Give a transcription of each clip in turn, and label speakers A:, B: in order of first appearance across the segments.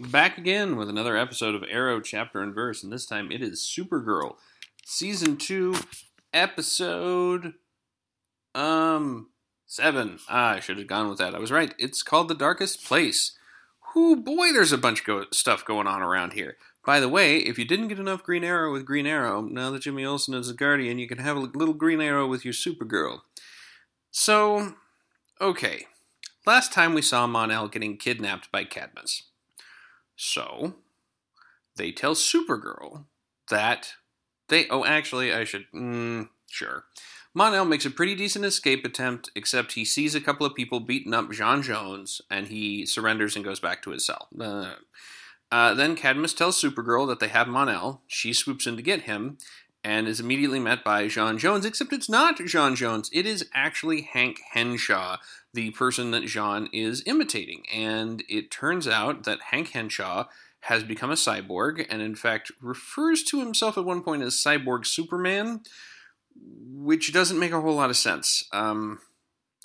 A: back again with another episode of Arrow Chapter and Verse, and this time it is Supergirl, Season 2, Episode. Um. 7. Ah, I should have gone with that. I was right. It's called The Darkest Place. Whoo, boy, there's a bunch of go- stuff going on around here. By the way, if you didn't get enough Green Arrow with Green Arrow, now that Jimmy Olsen is a Guardian, you can have a little Green Arrow with your Supergirl. So, okay. Last time we saw Mon-El getting kidnapped by Cadmus. So, they tell Supergirl that they. Oh, actually, I should. Mm, sure. Mon-El makes a pretty decent escape attempt, except he sees a couple of people beating up J'onn J'onzz and he surrenders and goes back to his cell. Uh, uh, then Cadmus tells Supergirl that they have Mon-El. She swoops in to get him, and is immediately met by J'onn J'onzz, except it's not J'onn J'onzz. It is actually Hank Henshaw, the person that John is imitating. And it turns out that Hank Henshaw has become a cyborg, and in fact refers to himself at one point as Cyborg Superman, which doesn't make a whole lot of sense um,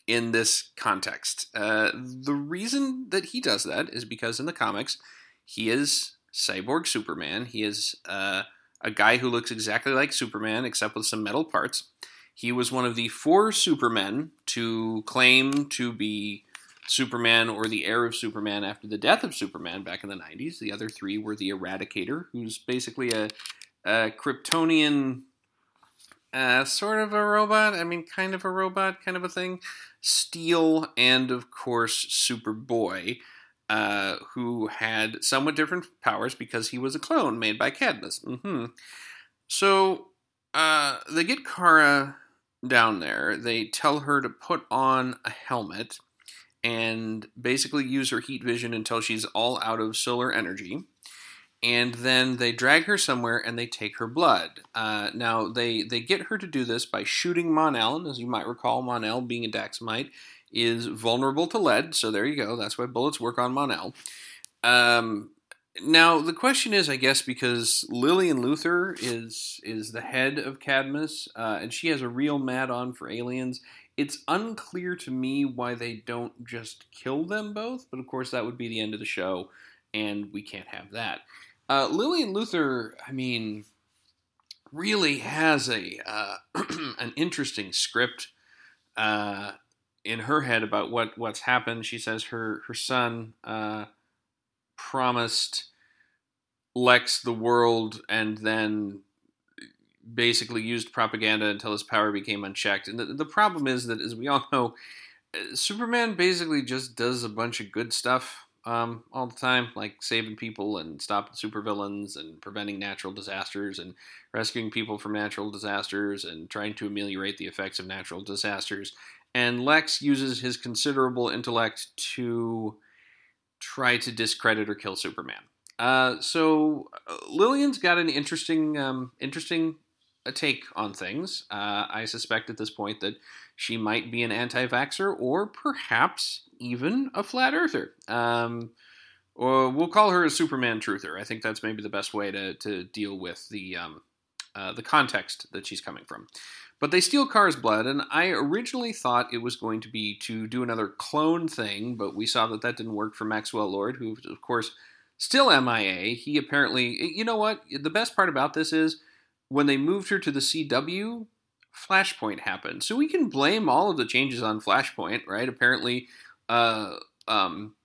A: in this context. Uh, the reason that he does that is because in the comics, he is Cyborg Superman. He is uh, a guy who looks exactly like Superman, except with some metal parts. He was one of the four Supermen to claim to be Superman or the heir of Superman after the death of Superman back in the 90s. The other three were the Eradicator, who's basically a, a Kryptonian, uh, sort of a robot. I mean, kind of a robot, kind of a thing. Steel, and of course, Superboy. Uh, who had somewhat different powers because he was a clone made by Cadmus. Mm-hmm. So uh, they get Kara down there. They tell her to put on a helmet and basically use her heat vision until she's all out of solar energy. And then they drag her somewhere and they take her blood. Uh, now they they get her to do this by shooting and as you might recall, Mon-El being a Daxamite is vulnerable to lead. So there you go. That's why bullets work on Mon-El. Um, now the question is, I guess, because Lillian Luther is is the head of Cadmus, uh, and she has a real mad on for aliens. It's unclear to me why they don't just kill them both, but of course that would be the end of the show, and we can't have that. Uh, Lillian Luther, I mean, really has a uh, an interesting script uh, in her head about what what's happened. She says her her son uh, promised Lex the world and then basically used propaganda until his power became unchecked. And the, the problem is that, as we all know, uh, Superman basically just does a bunch of good stuff um, all the time, like saving people and stopping supervillains and preventing natural disasters and rescuing people from natural disasters and trying to ameliorate the effects of natural disasters. And Lex uses his considerable intellect to try to discredit or kill Superman. Uh, so uh, Lillian's got an interesting, um, interesting uh, take on things. Uh, I suspect at this point that she might be an anti-vaxer or perhaps even a flat earther. Um, or we'll call her a Superman truther. I think that's maybe the best way to, to deal with the um, uh, the context that she's coming from. But they steal Kara's blood, and I originally thought it was going to be to do another clone thing, but we saw that that didn't work for Maxwell Lord, who, of course, still MIA. He apparently, you know what? The best part about this is when they moved her to the CW, Flashpoint happened. So we can blame all of the changes on Flashpoint, right? Apparently, uh, um,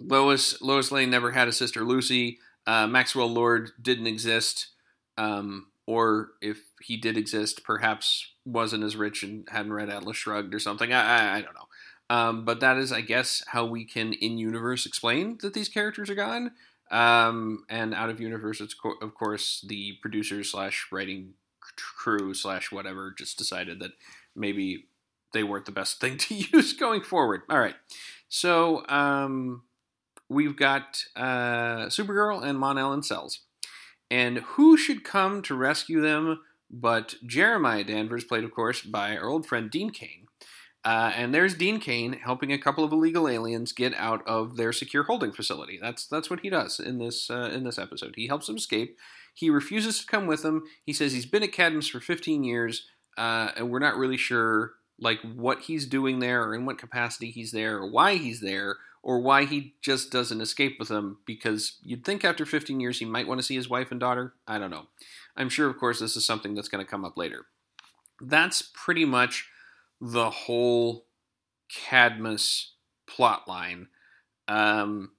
A: Lois Lois Lane never had a sister Lucy. Uh, Maxwell Lord didn't exist, um, or if he did exist, perhaps wasn't as rich and hadn't read Atlas Shrugged or something. I, I, I don't know. Um, but that is, I guess, how we can in universe explain that these characters are gone. Um, and out of universe, it's co- of course the producers slash writing crew slash whatever just decided that maybe they weren't the best thing to use going forward. All right, so um, we've got uh, Supergirl and Mon-El in cells, and who should come to rescue them but Jeremiah Danvers, played of course by our old friend Dean Cain. Uh, and there's Dean Cain helping a couple of illegal aliens get out of their secure holding facility. That's that's what he does in this uh, in this episode. He helps them escape. He refuses to come with them. He says he's been at Cadmus for 15 years, uh, and we're not really sure like what he's doing there, or in what capacity he's there, or why he's there, or why he just doesn't escape with them because you'd think after 15 years he might want to see his wife and daughter. I don't know. I'm sure, of course, this is something that's going to come up later. That's pretty much the whole Cadmus plot line. Um,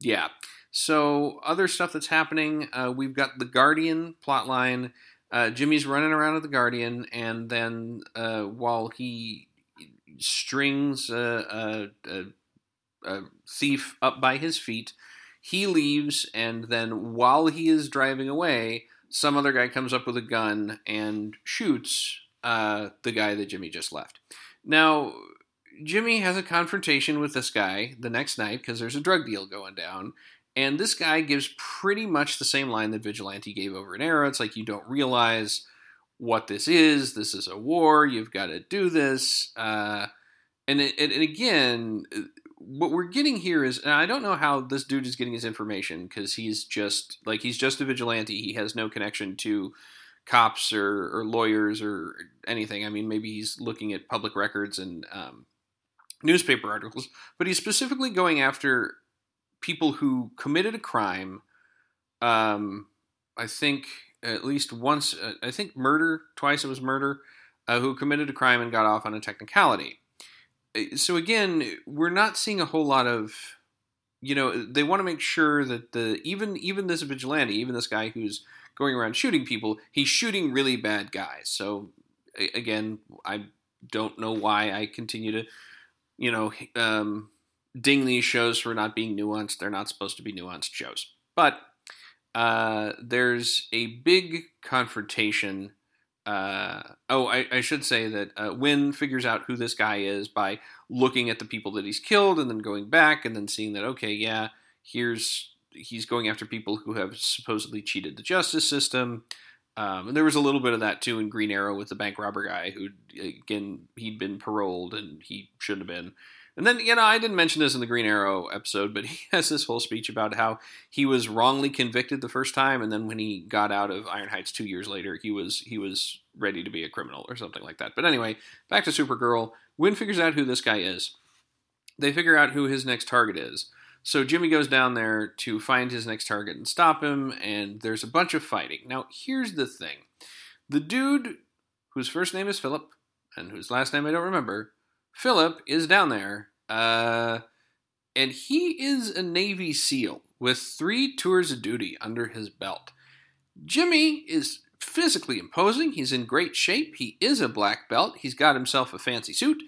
A: yeah. So, other stuff that's happening, uh, we've got the Guardian plot line. Uh, Jimmy's running around with the Guardian, and then uh, while he strings a, a, a, thief up by his feet, he leaves, and then while he is driving away, some other guy comes up with a gun and shoots uh, the guy that Jimmy just left. Now, Jimmy has a confrontation with this guy the next night because there's a drug deal going down. And this guy gives pretty much the same line that Vigilante gave over in Arrow. It's like, you don't realize what this is. This is a war. You've got to do this. Uh, and, it, and again, what we're getting here is, and I don't know how this dude is getting his information because he's just like he's just a vigilante. He has no connection to cops or, or lawyers or anything. I mean, maybe he's looking at public records and um, newspaper articles, but he's specifically going after people who committed a crime. Um, I think at least once, uh, I think murder, twice it was murder, uh, who committed a crime and got off on a technicality. Uh, so again, we're not seeing a whole lot of, you know, they want to make sure that the even even this vigilante, even this guy who's going around shooting people, he's shooting really bad guys. So again, I don't know why I continue to you know, um, ding these shows for not being nuanced. They're not supposed to be nuanced shows. But uh, there's a big confrontation. Uh, oh, I, I, should say that uh, Winn figures out who this guy is by looking at the people that he's killed and then going back and then seeing that, okay, yeah, here's he's going after people who have supposedly cheated the justice system. Um, and there was a little bit of that too in Green Arrow with the bank robber guy who, again, he'd been paroled and he shouldn't have been. And then, you know, I didn't mention this in the Green Arrow episode, but he has this whole speech about how he was wrongly convicted the first time, and then when he got out of Iron Heights two years later, he was he was ready to be a criminal or something like that. But anyway, back to Supergirl. Winn figures out who this guy is. They figure out who his next target is. So Jimmy goes down there to find his next target and stop him, and there's a bunch of fighting. Now, here's the thing the dude whose first name is Philip and whose last name I don't remember, Philip is down there, uh, and he is a Navy SEAL with three tours of duty under his belt. Jimmy is physically imposing. He's in great shape. He is a black belt. He's got himself a fancy suit.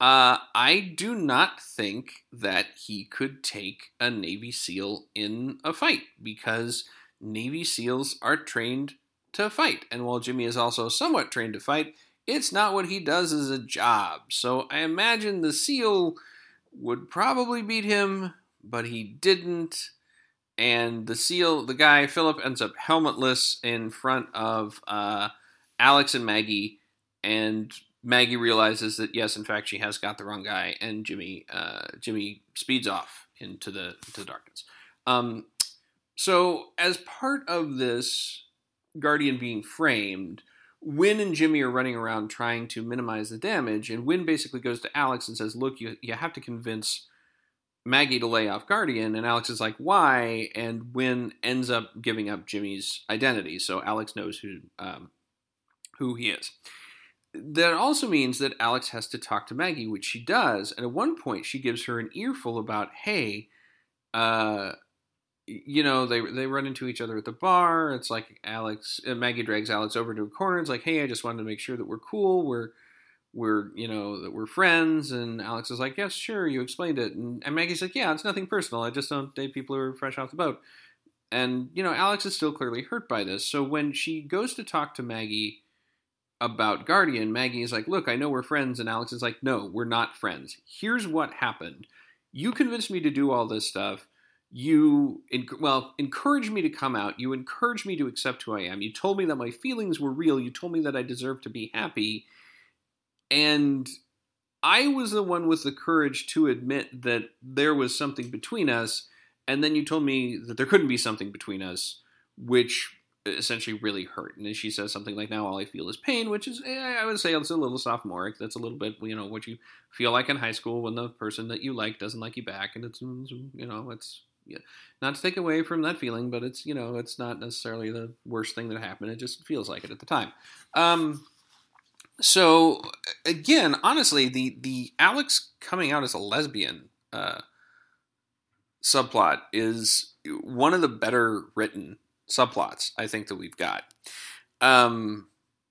A: Uh, I do not think that he could take a Navy SEAL in a fight because Navy SEALs are trained to fight. And while Jimmy is also somewhat trained to fight, it's not what he does as a job. So I imagine the SEAL would probably beat him, but he didn't. And the SEAL, the guy, Philip, ends up helmetless in front of uh, Alex and Maggie. And Maggie realizes that yes, in fact, she has got the wrong guy, and Jimmy uh, Jimmy speeds off into the into the darkness. Um, so, as part of this Guardian being framed, Winn and Jimmy are running around trying to minimize the damage, and Winn basically goes to Alex and says, "Look, you you have to convince." Maggie to lay off Guardian, and Alex is like, "Why?" And Winn ends up giving up Jimmy's identity, so Alex knows who um, who he is that also means that Alex has to talk to Maggie, which she does. And at one point, she gives her an earful about, hey, uh, you know, they they run into each other at the bar. It's like Alex, uh, Maggie drags Alex over to a corner. It's like, hey, I just wanted to make sure that we're cool. We're we're you know that we're friends. And Alex is like, yes, sure, you explained it. And, and Maggie's like, yeah, it's nothing personal. I just don't date people who are fresh off the boat. And you know, Alex is still clearly hurt by this. So when she goes to talk to Maggie about Guardian, Maggie is like, Look, I know we're friends. And Alex is like, No, we're not friends. Here's what happened. You convinced me to do all this stuff. You, well, encouraged me to come out. You encouraged me to accept who I am. You told me that my feelings were real. You told me that I deserved to be happy. And I was the one with the courage to admit that there was something between us. And then you told me that there couldn't be something between us, which essentially really hurt. And then she says something like, "Now all I feel is pain," which is, eh, I would say, it's a little sophomoric. That's a little bit, you know, what you feel like in high school when the person that you like doesn't like you back, and it's, you know, it's not to take away from that feeling, but it's, you know, it's not necessarily the worst thing that happened. It just feels like it at the time. Um, so again, honestly, the the Alex coming out as a lesbian uh, subplot is one of the better written subplots I think that we've got. Um,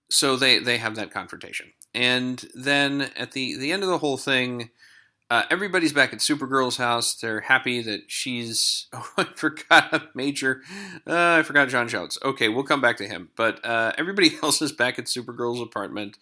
A: so they they have that confrontation, and then at the the end of the whole thing, uh, everybody's back at Supergirl's house. They're happy that she's. Oh, I forgot a Major. Uh, I forgot J'onn J'onzz. Okay, we'll come back to him. But uh, everybody else is back at Supergirl's apartment.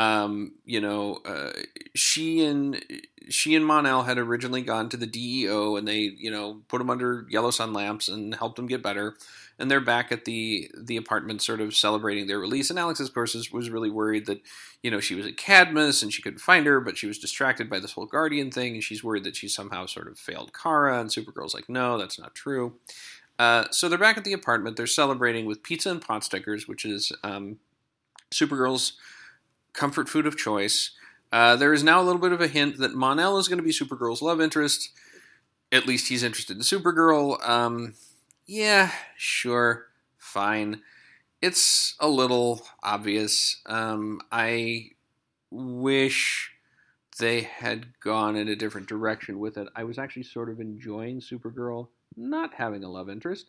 A: Um, you know, uh, she and she and Mon-El had originally gone to the DEO, and they, you know, put him under yellow sun lamps and helped him get better. And they're back at the the apartment, sort of celebrating their release. And Alex, of course, was really worried that, you know, she was at Cadmus and she couldn't find her, but she was distracted by this whole Guardian thing, and she's worried that she somehow sort of failed Kara. And Supergirl's like, no, that's not true. Uh, so they're back at the apartment. They're celebrating with pizza and pot stickers, which is um, Supergirl's comfort food of choice. Uh, there is now a little bit of a hint that Mon-El is going to be Supergirl's love interest. At least he's interested in Supergirl. Um, yeah, sure, fine. It's a little obvious. Um, I wish they had gone in a different direction with it. I was actually sort of enjoying Supergirl not having a love interest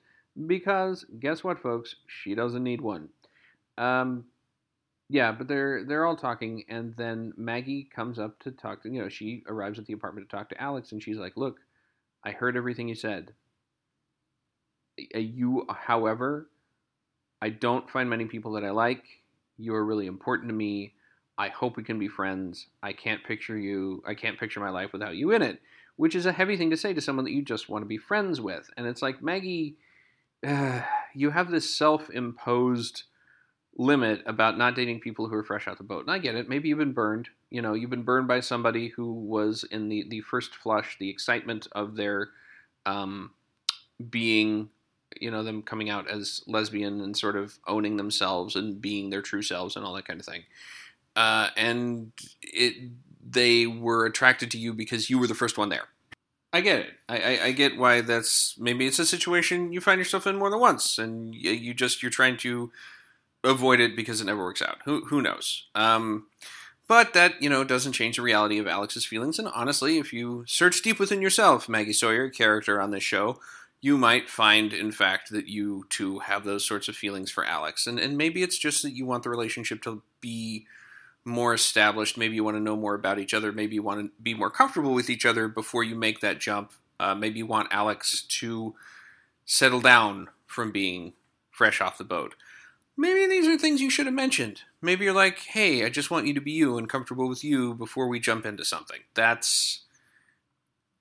A: because guess what, folks? She doesn't need one. Um, yeah, but they're they're all talking, and then Maggie comes up to talk to you know she arrives at the apartment to talk to Alex, and she's like, "Look, I heard everything you said. You, however, I don't find many people that I like. You are really important to me. I hope we can be friends. I can't picture you. I can't picture my life without you in it." Which is a heavy thing to say to someone that you just want to be friends with, and it's like Maggie, uh, you have this self-imposed limit about not dating people who are fresh out the boat. And I get it. Maybe you've been burned. You know, you've been burned by somebody who was in the, the first flush, the excitement of their um, being, you know, them coming out as lesbian and sort of owning themselves and being their true selves and all that kind of thing. Uh, and it they were attracted to you because you were the first one there. I get it. I, I, I, get why that's maybe it's a situation you find yourself in more than once, and you, you just you're trying to avoid it because it never works out. Who who knows? Um, but that you know doesn't change the reality of Alex's feelings. And honestly, if you search deep within yourself, Maggie Sawyer, character on this show, you might find, in fact, that you too have those sorts of feelings for Alex. And and maybe it's just that you want the relationship to be more established. Maybe you want to know more about each other. Maybe you want to be more comfortable with each other before you make that jump. Uh, maybe you want Alex to settle down from being fresh off the boat maybe these are things you should have mentioned. Maybe you're like, hey, I just want you to be you and comfortable with you before we jump into something. That's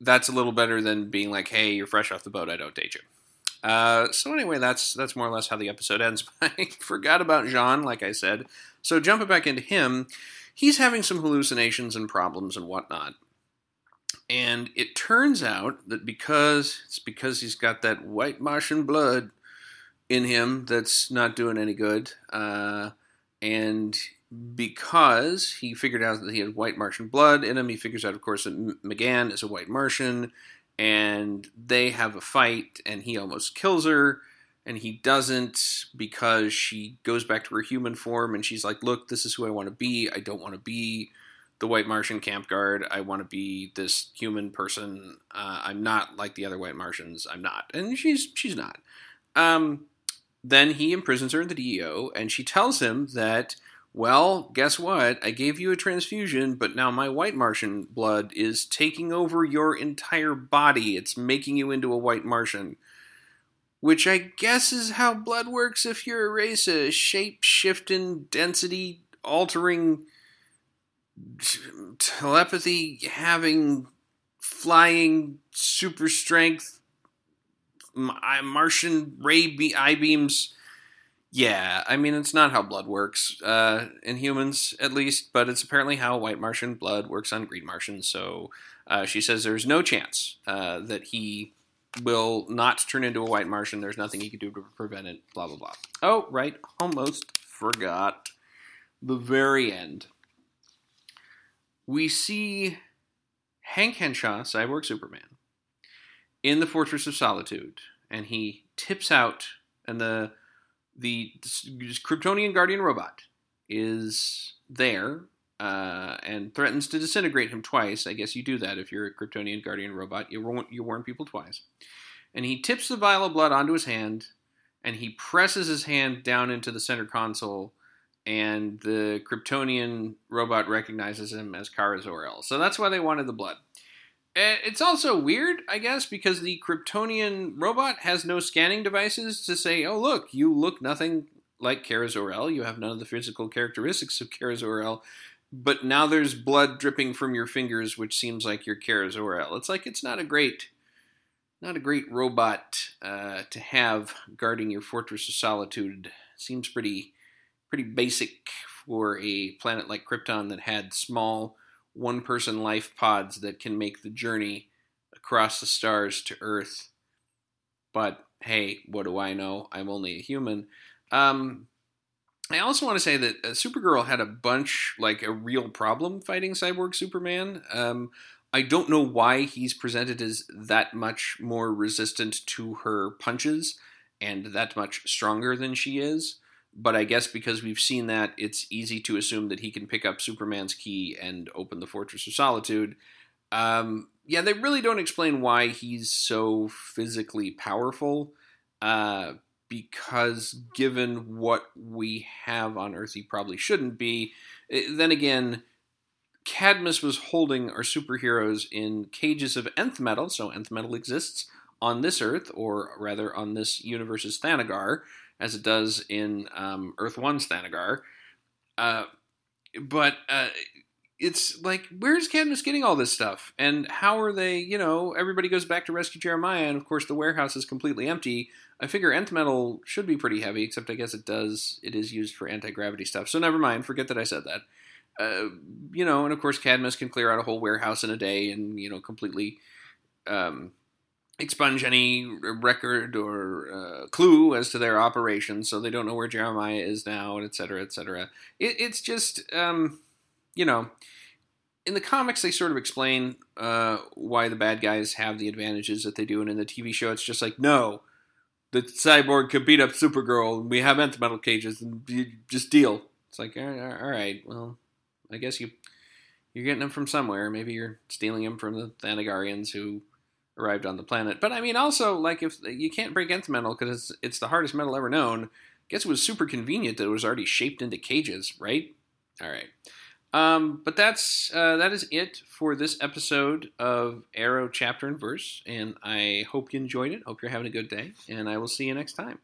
A: that's a little better than being like, hey, you're fresh off the boat, I don't date you. Uh, so anyway, that's that's more or less how the episode ends. I forgot about J'onn, like I said. So jumping back into him, he's having some hallucinations and problems and whatnot. And it turns out that because it's because he's got that white Martian blood, in him that's not doing any good. Uh, and because he figured out that he had white Martian blood in him, he figures out, of course, that M'gann is a white Martian, and they have a fight, and he almost kills her, and he doesn't because she goes back to her human form, and she's like, "Look, this is who I want to be. I don't want to be." The white Martian camp guard. I want to be this human person. Uh, I'm not like the other white Martians. I'm not, and she's she's not. Um, then he imprisons her in the DEO, and she tells him that, well, guess what? I gave you a transfusion, but now my white Martian blood is taking over your entire body. It's making you into a white Martian. Which I guess is how blood works if you're a race, a shape shifting, density altering, telepathy having, flying, super strength Martian ray be- eye beams. Yeah, I mean, it's not how blood works uh, in humans, at least, but it's apparently how white Martian blood works on green Martians. So uh, she says there's no chance uh, that he will not turn into a white Martian. There's nothing he can do to prevent it. Blah blah blah. Oh, right, almost forgot. The very end. We see Hank Henshaw, Cyborg Superman, in the Fortress of Solitude, and he tips out, and the the Kryptonian Guardian robot is there uh, and threatens to disintegrate him twice. I guess you do that if you're a Kryptonian Guardian robot. You warn, you warn people twice. And he tips the vial of blood onto his hand, and he presses his hand down into the center console, and the Kryptonian robot recognizes him as Kara Zor-El. So that's why they wanted the blood. Eh, it's also weird, I guess, because the Kryptonian robot has no scanning devices to say, oh, look, you look nothing like Kara Zor-El. You have none of the physical characteristics of Kara Zor-El but now there's blood dripping from your fingers, which seems like your Kara Zor-El. It's like it's not a great, not a great robot uh, to have guarding your Fortress of Solitude. Seems pretty, pretty basic for a planet like Krypton that had small one-person life pods that can make the journey across the stars to Earth. But hey, what do I know? I'm only a human. Um, I also want to say that uh, Supergirl had a bunch, like a real problem fighting Cyborg Superman. Um, I don't know why he's presented as that much more resistant to her punches and that much stronger than she is. But I guess because we've seen that, it's easy to assume that he can pick up Superman's key and open the Fortress of Solitude. Um, yeah, they really don't explain why he's so physically powerful. Uh, because given what we have on Earth, he probably shouldn't be. Then again, Cadmus was holding our superheroes in cages of nth metal, so nth metal exists on this Earth, or rather on this universe's Thanagar, as it does in um, Earth 1's Thanagar. Uh, but uh, it's like, where's Cadmus getting all this stuff? And how are they, you know, everybody goes back to rescue Jeremiah, and of course the warehouse is completely empty. I figure nth metal should be pretty heavy, except I guess it does, it is used for anti gravity stuff. So never mind, forget that I said that. Uh, you know, and of course Cadmus can clear out a whole warehouse in a day and, you know, completely um, expunge any record or uh, clue as to their operations, so they don't know where Jeremiah is now, and et cetera, et cetera. It, it's just. Um, you know, in the comics they sort of explain uh, why the bad guys have the advantages that they do, and in the TV show it's just like, no, the cyborg can beat up Supergirl, and we have metal cages, and you just deal. It's like, all right, well, I guess you you're getting them from somewhere. Maybe you're stealing them from the Thanagarians who arrived on the planet. But I mean, also like if you can't break nth metal because it's it's the hardest metal ever known. I guess it was super convenient that it was already shaped into cages, right? All right. Um, but that's uh, that is it for this episode of Arrow Chapter and Verse, and I hope you enjoyed it. Hope you're having a good day, and I will see you next time.